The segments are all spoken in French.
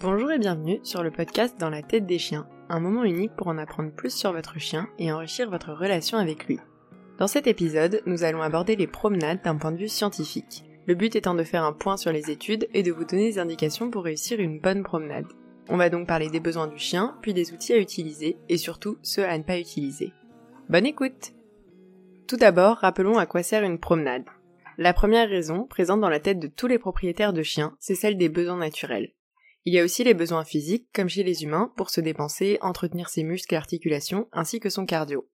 Bonjour et bienvenue sur le podcast Dans la tête des chiens, un moment unique pour en apprendre plus sur votre chien et enrichir votre relation avec lui. Dans cet épisode, nous allons aborder les promenades d'un point de vue scientifique, le but étant de faire un point sur les études et de vous donner des indications pour réussir une bonne promenade. On va donc parler des besoins du chien, puis des outils à utiliser et surtout ceux à ne pas utiliser. Bonne écoute Tout d'abord, rappelons à quoi sert une promenade. La première raison, présente dans la tête de tous les propriétaires de chiens, c'est celle des besoins naturels. Il y a aussi les besoins physiques, comme chez les humains, pour se dépenser, entretenir ses muscles et articulations, ainsi que son cardio.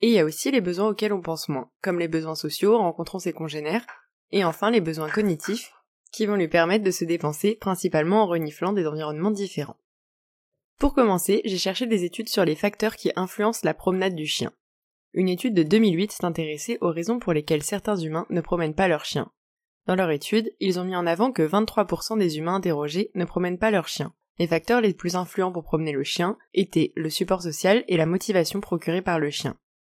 Et il y a aussi les besoins auxquels on pense moins, comme les besoins sociaux, rencontrant ses congénères, et enfin les besoins cognitifs, qui vont lui permettre de se dépenser principalement en reniflant des environnements différents. Pour commencer, j'ai cherché des études sur les facteurs qui influencent la promenade du chien. Une étude de 2008 s'est intéressée aux raisons pour lesquelles certains humains ne promènent pas leur chien, dans leur étude, ils ont mis en avant que 23% des humains interrogés ne promènent pas leur chien. Les facteurs les plus influents pour promener le chien étaient le support social et la motivation procurée par le chien.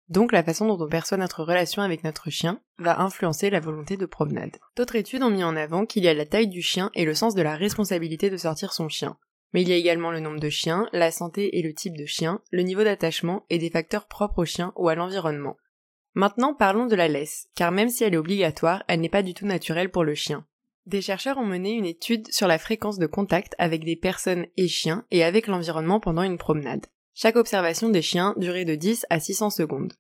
Donc la façon dont on perçoit notre relation avec notre chien va influencer la volonté de promenade. D'autres études ont mis en avant qu'il y a la taille du chien et le sens de la responsabilité de sortir son chien. Mais il y a également le nombre de chiens, la santé et le type de chien, le niveau d'attachement et des facteurs propres au chien ou à l'environnement. Maintenant parlons de la laisse, car même si elle est obligatoire, elle n'est pas du tout naturelle pour le chien. Des chercheurs ont mené une étude sur la fréquence de contact avec des personnes et chiens et avec l'environnement pendant une promenade. Chaque observation des chiens durait de 10 à 600 secondes.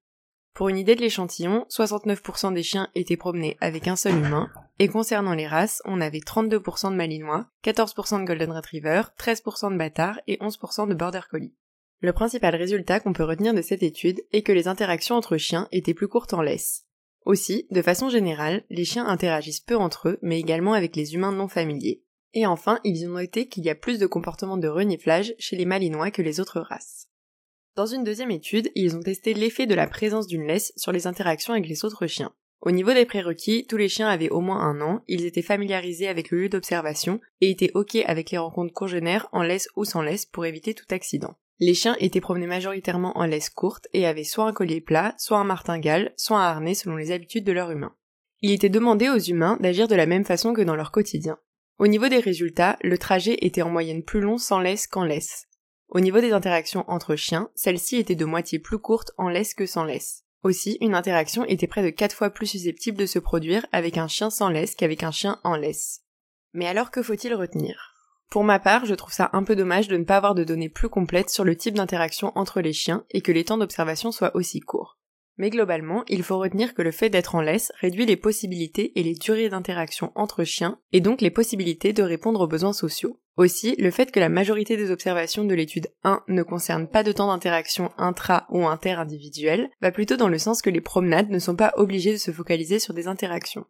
Pour une idée de l'échantillon, 69% des chiens étaient promenés avec un seul humain, et concernant les races, on avait 32% de malinois, 14% de golden retriever, 13% de bâtards et 11% de border collie. Le principal résultat qu'on peut retenir de cette étude est que les interactions entre chiens étaient plus courtes en laisse. Aussi, de façon générale, les chiens interagissent peu entre eux, mais également avec les humains non familiers. Et enfin, ils ont noté qu'il y a plus de comportements de reniflage chez les malinois que les autres races. Dans une deuxième étude, ils ont testé l'effet de la présence d'une laisse sur les interactions avec les autres chiens. Au niveau des prérequis, tous les chiens avaient au moins un an, ils étaient familiarisés avec le lieu d'observation et étaient ok avec les rencontres congénères en laisse ou sans laisse pour éviter tout accident. Les chiens étaient promenés majoritairement en laisse courte et avaient soit un collier plat, soit un martingale, soit un harnais selon les habitudes de leur humain. Il était demandé aux humains d'agir de la même façon que dans leur quotidien. Au niveau des résultats, le trajet était en moyenne plus long sans laisse qu'en laisse. Au niveau des interactions entre chiens, celle-ci était de moitié plus courte en laisse que sans laisse. Aussi, une interaction était près de 4 fois plus susceptible de se produire avec un chien sans laisse qu'avec un chien en laisse. Mais alors que faut-il retenir? Pour ma part, je trouve ça un peu dommage de ne pas avoir de données plus complètes sur le type d'interaction entre les chiens et que les temps d'observation soient aussi courts. Mais globalement, il faut retenir que le fait d'être en laisse réduit les possibilités et les durées d'interaction entre chiens, et donc les possibilités de répondre aux besoins sociaux. Aussi, le fait que la majorité des observations de l'étude 1 ne concernent pas de temps d'interaction intra ou inter-individuel va plutôt dans le sens que les promenades ne sont pas obligées de se focaliser sur des interactions.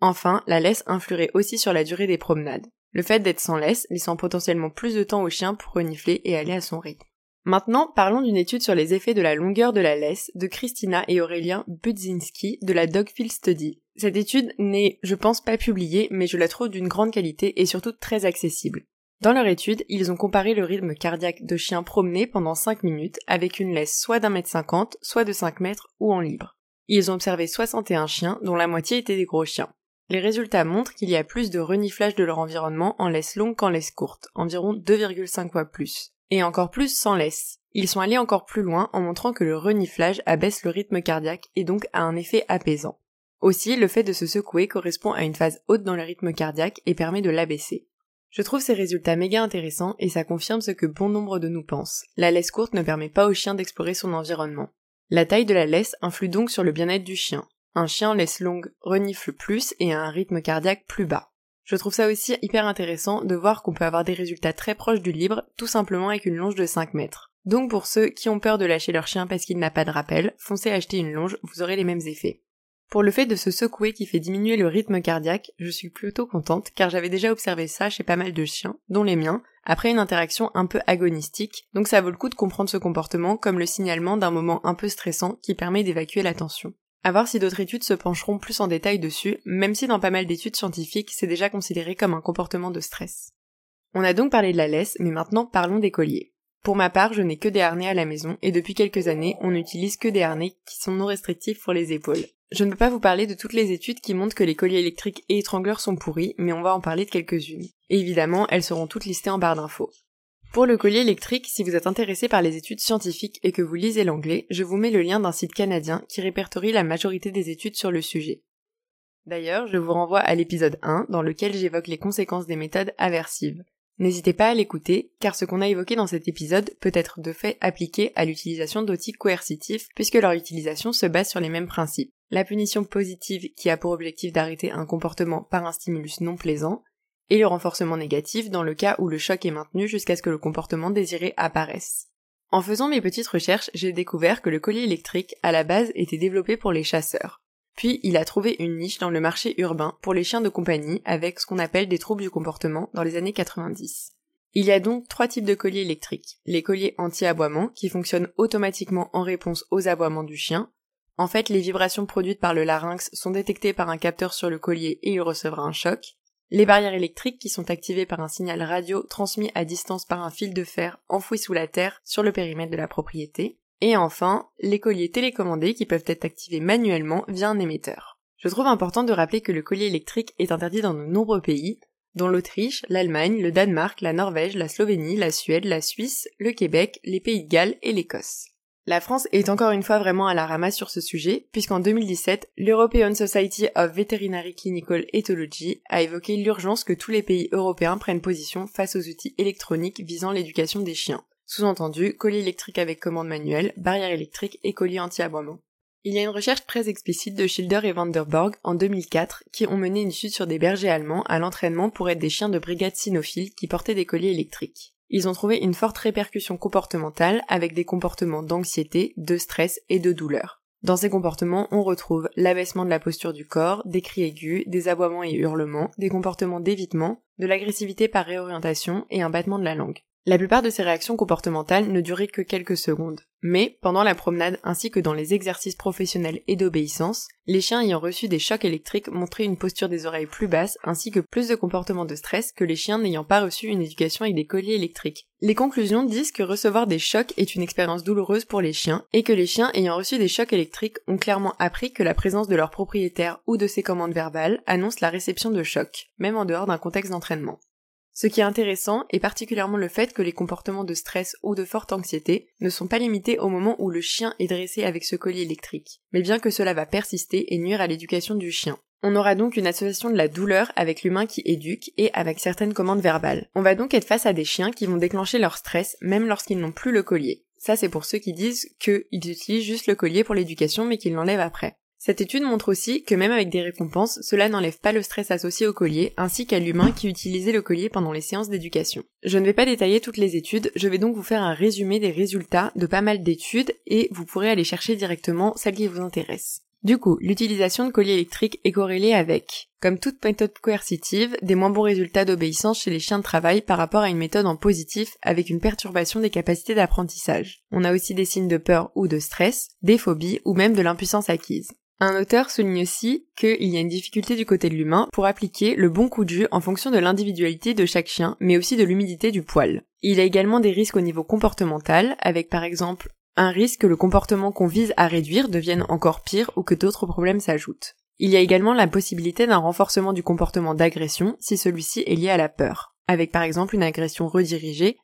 Enfin, la laisse influerait aussi sur la durée des promenades. Le fait d'être sans laisse laissant potentiellement plus de temps au chien pour renifler et aller à son rythme. Maintenant, parlons d'une étude sur les effets de la longueur de la laisse de Christina et Aurélien Budzinski de la Dogfield Study. Cette étude n'est, je pense, pas publiée, mais je la trouve d'une grande qualité et surtout très accessible. Dans leur étude, ils ont comparé le rythme cardiaque de chiens promenés pendant 5 minutes avec une laisse soit d'un mètre cinquante, soit de 5 mètres ou en libre. Ils ont observé 61 chiens, dont la moitié étaient des gros chiens. Les résultats montrent qu'il y a plus de reniflage de leur environnement en laisse longue qu'en laisse courte, environ 2,5 fois plus. Et encore plus sans laisse. Ils sont allés encore plus loin en montrant que le reniflage abaisse le rythme cardiaque et donc a un effet apaisant. Aussi, le fait de se secouer correspond à une phase haute dans le rythme cardiaque et permet de l'abaisser. Je trouve ces résultats méga intéressants et ça confirme ce que bon nombre de nous pensent. La laisse courte ne permet pas au chien d'explorer son environnement. La taille de la laisse influe donc sur le bien-être du chien. Un chien laisse longue renifle plus et a un rythme cardiaque plus bas. Je trouve ça aussi hyper intéressant de voir qu'on peut avoir des résultats très proches du libre tout simplement avec une longe de 5 mètres. Donc pour ceux qui ont peur de lâcher leur chien parce qu'il n'a pas de rappel, foncez acheter une longe, vous aurez les mêmes effets. Pour le fait de se secouer qui fait diminuer le rythme cardiaque, je suis plutôt contente car j'avais déjà observé ça chez pas mal de chiens, dont les miens, après une interaction un peu agonistique, donc ça vaut le coup de comprendre ce comportement comme le signalement d'un moment un peu stressant qui permet d'évacuer la tension. À voir si d'autres études se pencheront plus en détail dessus, même si dans pas mal d'études scientifiques c'est déjà considéré comme un comportement de stress. On a donc parlé de la laisse, mais maintenant parlons des colliers. Pour ma part, je n'ai que des harnais à la maison et depuis quelques années, on n'utilise que des harnais qui sont non restrictifs pour les épaules. Je ne peux pas vous parler de toutes les études qui montrent que les colliers électriques et étrangleurs sont pourris, mais on va en parler de quelques-unes. Et évidemment, elles seront toutes listées en barre d'infos. Pour le collier électrique, si vous êtes intéressé par les études scientifiques et que vous lisez l'anglais, je vous mets le lien d'un site canadien qui répertorie la majorité des études sur le sujet. D'ailleurs, je vous renvoie à l'épisode 1 dans lequel j'évoque les conséquences des méthodes aversives. N'hésitez pas à l'écouter, car ce qu'on a évoqué dans cet épisode peut être de fait appliqué à l'utilisation d'outils coercitifs, puisque leur utilisation se base sur les mêmes principes. La punition positive qui a pour objectif d'arrêter un comportement par un stimulus non plaisant, et le renforcement négatif dans le cas où le choc est maintenu jusqu'à ce que le comportement désiré apparaisse. En faisant mes petites recherches, j'ai découvert que le collier électrique, à la base, était développé pour les chasseurs. Puis il a trouvé une niche dans le marché urbain pour les chiens de compagnie avec ce qu'on appelle des troubles du comportement dans les années 90. Il y a donc trois types de colliers électriques. Les colliers anti-aboiement qui fonctionnent automatiquement en réponse aux aboiements du chien. En fait, les vibrations produites par le larynx sont détectées par un capteur sur le collier et il recevra un choc. Les barrières électriques qui sont activées par un signal radio transmis à distance par un fil de fer enfoui sous la terre sur le périmètre de la propriété. Et enfin, les colliers télécommandés qui peuvent être activés manuellement via un émetteur. Je trouve important de rappeler que le collier électrique est interdit dans de nombreux pays, dont l'Autriche, l'Allemagne, le Danemark, la Norvège, la Slovénie, la Suède, la Suisse, le Québec, les Pays de Galles et l'Écosse. La France est encore une fois vraiment à la ramasse sur ce sujet, puisqu'en 2017, l'European Society of Veterinary Clinical Ethology a évoqué l'urgence que tous les pays européens prennent position face aux outils électroniques visant l'éducation des chiens. Sous-entendu, collier électrique avec commande manuelle, barrière électrique et collier anti-aboiement. Il y a une recherche très explicite de Schilder et Vanderborg en 2004 qui ont mené une étude sur des bergers allemands à l'entraînement pour être des chiens de brigade cynophiles qui portaient des colliers électriques. Ils ont trouvé une forte répercussion comportementale avec des comportements d'anxiété, de stress et de douleur. Dans ces comportements, on retrouve l'abaissement de la posture du corps, des cris aigus, des aboiements et hurlements, des comportements d'évitement, de l'agressivité par réorientation et un battement de la langue. La plupart de ces réactions comportementales ne duraient que quelques secondes. Mais, pendant la promenade ainsi que dans les exercices professionnels et d'obéissance, les chiens ayant reçu des chocs électriques montraient une posture des oreilles plus basse ainsi que plus de comportements de stress que les chiens n'ayant pas reçu une éducation avec des colliers électriques. Les conclusions disent que recevoir des chocs est une expérience douloureuse pour les chiens et que les chiens ayant reçu des chocs électriques ont clairement appris que la présence de leur propriétaire ou de ses commandes verbales annonce la réception de chocs, même en dehors d'un contexte d'entraînement. Ce qui est intéressant est particulièrement le fait que les comportements de stress ou de forte anxiété ne sont pas limités au moment où le chien est dressé avec ce collier électrique, mais bien que cela va persister et nuire à l'éducation du chien. On aura donc une association de la douleur avec l'humain qui éduque et avec certaines commandes verbales. On va donc être face à des chiens qui vont déclencher leur stress même lorsqu'ils n'ont plus le collier. Ça c'est pour ceux qui disent qu'ils utilisent juste le collier pour l'éducation mais qu'ils l'enlèvent après. Cette étude montre aussi que même avec des récompenses, cela n'enlève pas le stress associé au collier, ainsi qu'à l'humain qui utilisait le collier pendant les séances d'éducation. Je ne vais pas détailler toutes les études, je vais donc vous faire un résumé des résultats de pas mal d'études et vous pourrez aller chercher directement celles qui vous intéressent. Du coup, l'utilisation de colliers électriques est corrélée avec, comme toute méthode coercitive, des moins bons résultats d'obéissance chez les chiens de travail par rapport à une méthode en positif avec une perturbation des capacités d'apprentissage. On a aussi des signes de peur ou de stress, des phobies ou même de l'impuissance acquise. Un auteur souligne aussi qu'il y a une difficulté du côté de l'humain pour appliquer le bon coup de jus en fonction de l'individualité de chaque chien, mais aussi de l'humidité du poil. Il y a également des risques au niveau comportemental, avec par exemple un risque que le comportement qu'on vise à réduire devienne encore pire ou que d'autres problèmes s'ajoutent. Il y a également la possibilité d'un renforcement du comportement d'agression si celui-ci est lié à la peur, avec par exemple une agression redirigée.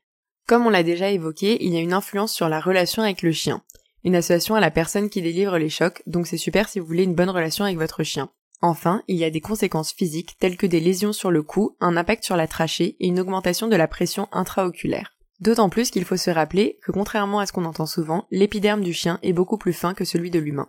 Comme on l'a déjà évoqué, il y a une influence sur la relation avec le chien une association à la personne qui délivre les chocs, donc c'est super si vous voulez une bonne relation avec votre chien. Enfin, il y a des conséquences physiques telles que des lésions sur le cou, un impact sur la trachée et une augmentation de la pression intraoculaire. D'autant plus qu'il faut se rappeler que contrairement à ce qu'on entend souvent, l'épiderme du chien est beaucoup plus fin que celui de l'humain.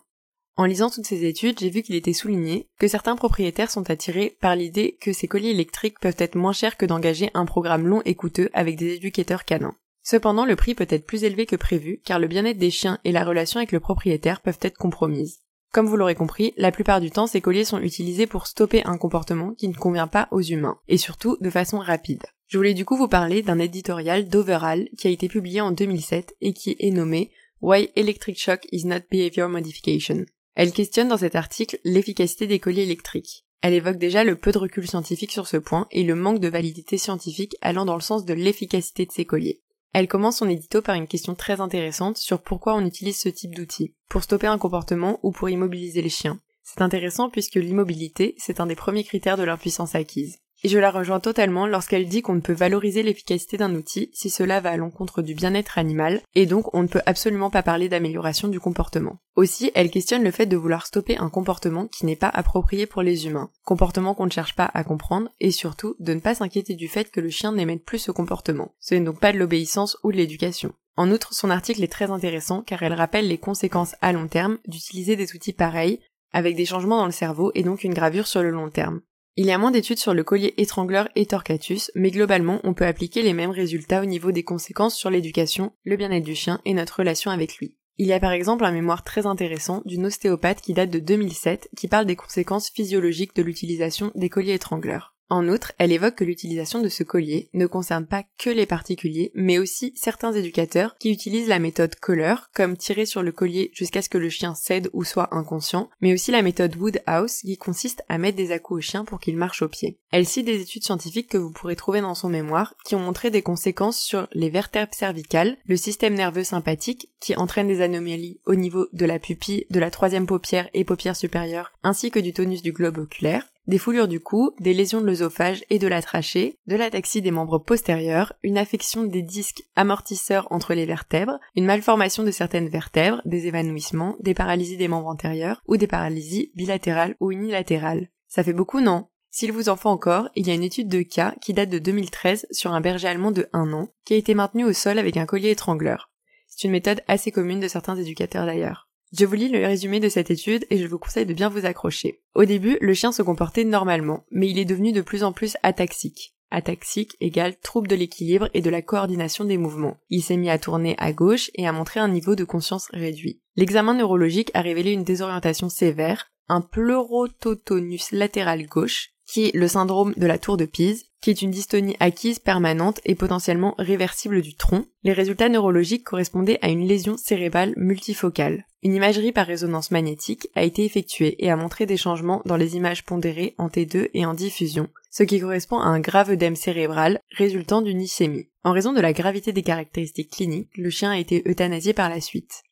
En lisant toutes ces études, j'ai vu qu'il était souligné que certains propriétaires sont attirés par l'idée que ces colliers électriques peuvent être moins chers que d'engager un programme long et coûteux avec des éducateurs canins. Cependant, le prix peut être plus élevé que prévu car le bien-être des chiens et la relation avec le propriétaire peuvent être compromises. Comme vous l'aurez compris, la plupart du temps, ces colliers sont utilisés pour stopper un comportement qui ne convient pas aux humains, et surtout de façon rapide. Je voulais du coup vous parler d'un éditorial d'Overall qui a été publié en 2007 et qui est nommé Why Electric Shock is not Behavior Modification. Elle questionne dans cet article l'efficacité des colliers électriques. Elle évoque déjà le peu de recul scientifique sur ce point et le manque de validité scientifique allant dans le sens de l'efficacité de ces colliers. Elle commence son édito par une question très intéressante sur pourquoi on utilise ce type d'outil. Pour stopper un comportement ou pour immobiliser les chiens. C'est intéressant puisque l'immobilité, c'est un des premiers critères de l'impuissance acquise. Et je la rejoins totalement lorsqu'elle dit qu'on ne peut valoriser l'efficacité d'un outil si cela va à l'encontre du bien-être animal, et donc on ne peut absolument pas parler d'amélioration du comportement. Aussi, elle questionne le fait de vouloir stopper un comportement qui n'est pas approprié pour les humains, comportement qu'on ne cherche pas à comprendre, et surtout de ne pas s'inquiéter du fait que le chien n'émette plus ce comportement. Ce n'est donc pas de l'obéissance ou de l'éducation. En outre, son article est très intéressant car elle rappelle les conséquences à long terme d'utiliser des outils pareils, avec des changements dans le cerveau et donc une gravure sur le long terme. Il y a moins d'études sur le collier étrangleur et torcatus, mais globalement, on peut appliquer les mêmes résultats au niveau des conséquences sur l'éducation, le bien-être du chien et notre relation avec lui. Il y a par exemple un mémoire très intéressant d'une ostéopathe qui date de 2007 qui parle des conséquences physiologiques de l'utilisation des colliers étrangleurs. En outre, elle évoque que l'utilisation de ce collier ne concerne pas que les particuliers, mais aussi certains éducateurs qui utilisent la méthode collar, comme tirer sur le collier jusqu'à ce que le chien cède ou soit inconscient, mais aussi la méthode Woodhouse qui consiste à mettre des à au chien pour qu'il marche au pied. Elle cite des études scientifiques que vous pourrez trouver dans son mémoire qui ont montré des conséquences sur les vertèbres cervicales, le système nerveux sympathique qui entraîne des anomalies au niveau de la pupille, de la troisième paupière et paupière supérieure, ainsi que du tonus du globe oculaire, des foulures du cou, des lésions de l'œsophage et de la trachée, de l'ataxie des membres postérieurs, une affection des disques amortisseurs entre les vertèbres, une malformation de certaines vertèbres, des évanouissements, des paralysies des membres antérieurs ou des paralysies bilatérales ou unilatérales. Ça fait beaucoup, non? S'il vous en faut encore, il y a une étude de cas qui date de 2013 sur un berger allemand de 1 an qui a été maintenu au sol avec un collier étrangleur. C'est une méthode assez commune de certains éducateurs d'ailleurs. Je vous lis le résumé de cette étude et je vous conseille de bien vous accrocher. Au début, le chien se comportait normalement, mais il est devenu de plus en plus ataxique. Ataxique égale trouble de l'équilibre et de la coordination des mouvements. Il s'est mis à tourner à gauche et à montrer un niveau de conscience réduit. L'examen neurologique a révélé une désorientation sévère, un pleurototonus latéral gauche, qui est le syndrome de la tour de Pise, qui est une dystonie acquise permanente et potentiellement réversible du tronc. Les résultats neurologiques correspondaient à une lésion cérébrale multifocale. Une imagerie par résonance magnétique a été effectuée et a montré des changements dans les images pondérées en T2 et en diffusion, ce qui correspond à un grave œdème cérébral résultant d'une ischémie. En raison de la gravité des caractéristiques cliniques, le chien a été euthanasié par la suite.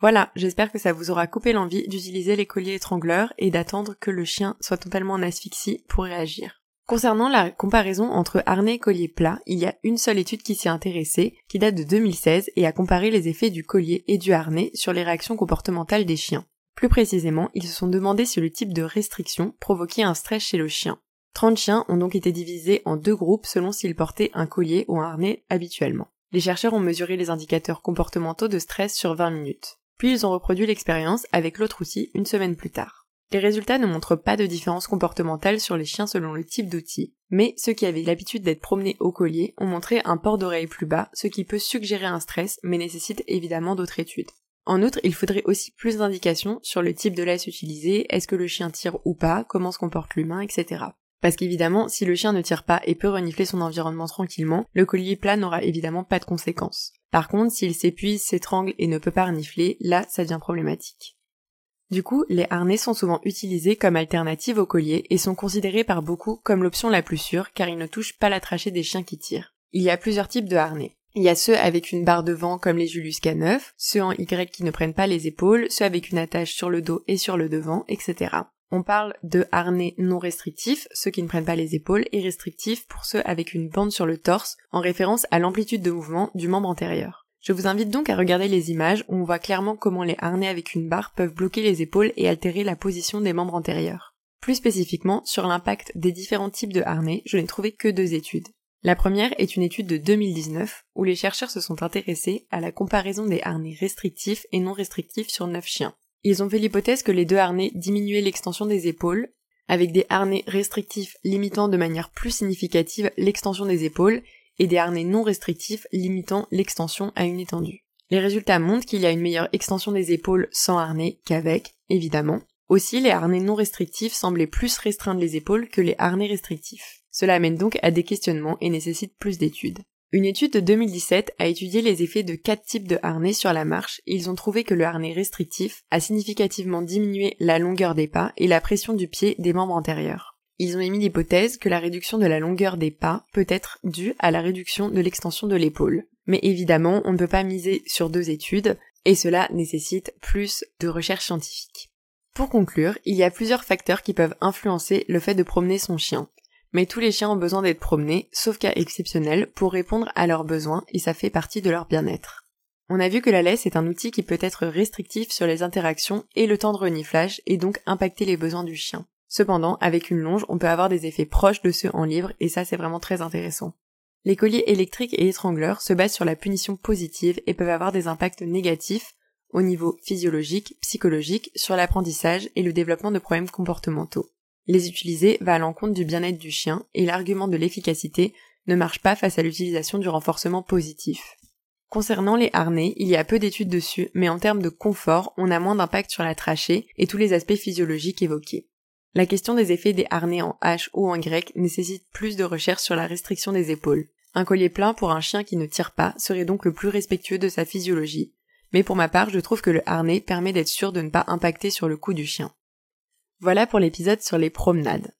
Voilà, j'espère que ça vous aura coupé l'envie d'utiliser les colliers étrangleurs et d'attendre que le chien soit totalement en asphyxie pour réagir. Concernant la comparaison entre harnais et collier plat, il y a une seule étude qui s'y est intéressée, qui date de 2016 et a comparé les effets du collier et du harnais sur les réactions comportementales des chiens. Plus précisément, ils se sont demandé si le type de restriction provoquait un stress chez le chien. 30 chiens ont donc été divisés en deux groupes selon s'ils portaient un collier ou un harnais habituellement. Les chercheurs ont mesuré les indicateurs comportementaux de stress sur 20 minutes. Puis ils ont reproduit l'expérience avec l'autre outil une semaine plus tard. Les résultats ne montrent pas de différence comportementale sur les chiens selon le type d'outil, mais ceux qui avaient l'habitude d'être promenés au collier ont montré un port d'oreille plus bas, ce qui peut suggérer un stress, mais nécessite évidemment d'autres études. En outre, il faudrait aussi plus d'indications sur le type de laisse utilisé, est-ce que le chien tire ou pas, comment se comporte l'humain, etc. Parce qu'évidemment, si le chien ne tire pas et peut renifler son environnement tranquillement, le collier plat n'aura évidemment pas de conséquences. Par contre, s'il s'épuise, s'étrangle et ne peut pas renifler, là, ça devient problématique. Du coup, les harnais sont souvent utilisés comme alternative au collier et sont considérés par beaucoup comme l'option la plus sûre car ils ne touchent pas la trachée des chiens qui tirent. Il y a plusieurs types de harnais. Il y a ceux avec une barre devant comme les Julius K9, ceux en Y qui ne prennent pas les épaules, ceux avec une attache sur le dos et sur le devant, etc. On parle de harnais non restrictifs, ceux qui ne prennent pas les épaules, et restrictifs pour ceux avec une bande sur le torse, en référence à l'amplitude de mouvement du membre antérieur. Je vous invite donc à regarder les images où on voit clairement comment les harnais avec une barre peuvent bloquer les épaules et altérer la position des membres antérieurs. Plus spécifiquement, sur l'impact des différents types de harnais, je n'ai trouvé que deux études. La première est une étude de 2019 où les chercheurs se sont intéressés à la comparaison des harnais restrictifs et non restrictifs sur 9 chiens. Ils ont fait l'hypothèse que les deux harnais diminuaient l'extension des épaules, avec des harnais restrictifs limitant de manière plus significative l'extension des épaules et des harnais non restrictifs limitant l'extension à une étendue. Les résultats montrent qu'il y a une meilleure extension des épaules sans harnais qu'avec, évidemment. Aussi, les harnais non restrictifs semblaient plus restreindre les épaules que les harnais restrictifs. Cela amène donc à des questionnements et nécessite plus d'études. Une étude de 2017 a étudié les effets de quatre types de harnais sur la marche et ils ont trouvé que le harnais restrictif a significativement diminué la longueur des pas et la pression du pied des membres antérieurs. Ils ont émis l'hypothèse que la réduction de la longueur des pas peut être due à la réduction de l'extension de l'épaule. Mais évidemment, on ne peut pas miser sur deux études et cela nécessite plus de recherche scientifique. Pour conclure, il y a plusieurs facteurs qui peuvent influencer le fait de promener son chien. Mais tous les chiens ont besoin d'être promenés, sauf cas exceptionnel, pour répondre à leurs besoins et ça fait partie de leur bien-être. On a vu que la laisse est un outil qui peut être restrictif sur les interactions et le temps de reniflage et donc impacter les besoins du chien. Cependant, avec une longe, on peut avoir des effets proches de ceux en livre et ça c'est vraiment très intéressant. Les colliers électriques et étrangleurs se basent sur la punition positive et peuvent avoir des impacts négatifs au niveau physiologique, psychologique, sur l'apprentissage et le développement de problèmes comportementaux. Les utiliser va à l'encontre du bien-être du chien et l'argument de l'efficacité ne marche pas face à l'utilisation du renforcement positif. Concernant les harnais, il y a peu d'études dessus, mais en termes de confort, on a moins d'impact sur la trachée et tous les aspects physiologiques évoqués. La question des effets des harnais en H ou en grec nécessite plus de recherche sur la restriction des épaules. Un collier plein pour un chien qui ne tire pas serait donc le plus respectueux de sa physiologie, mais pour ma part je trouve que le harnais permet d'être sûr de ne pas impacter sur le cou du chien. Voilà pour l'épisode sur les promenades.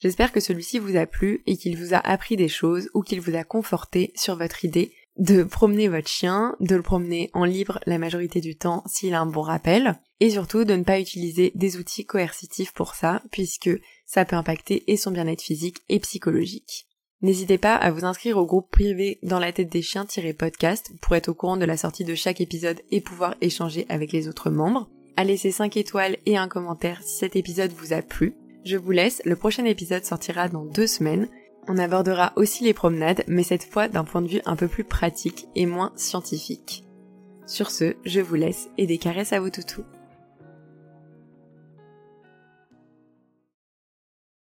J'espère que celui-ci vous a plu et qu'il vous a appris des choses ou qu'il vous a conforté sur votre idée de promener votre chien, de le promener en libre la majorité du temps s'il a un bon rappel, et surtout de ne pas utiliser des outils coercitifs pour ça, puisque ça peut impacter et son bien-être physique et psychologique. N'hésitez pas à vous inscrire au groupe privé dans la tête des chiens-podcast pour être au courant de la sortie de chaque épisode et pouvoir échanger avec les autres membres. À laisser 5 étoiles et un commentaire si cet épisode vous a plu. Je vous laisse, le prochain épisode sortira dans deux semaines. On abordera aussi les promenades, mais cette fois d'un point de vue un peu plus pratique et moins scientifique. Sur ce, je vous laisse et des caresses à vos toutous.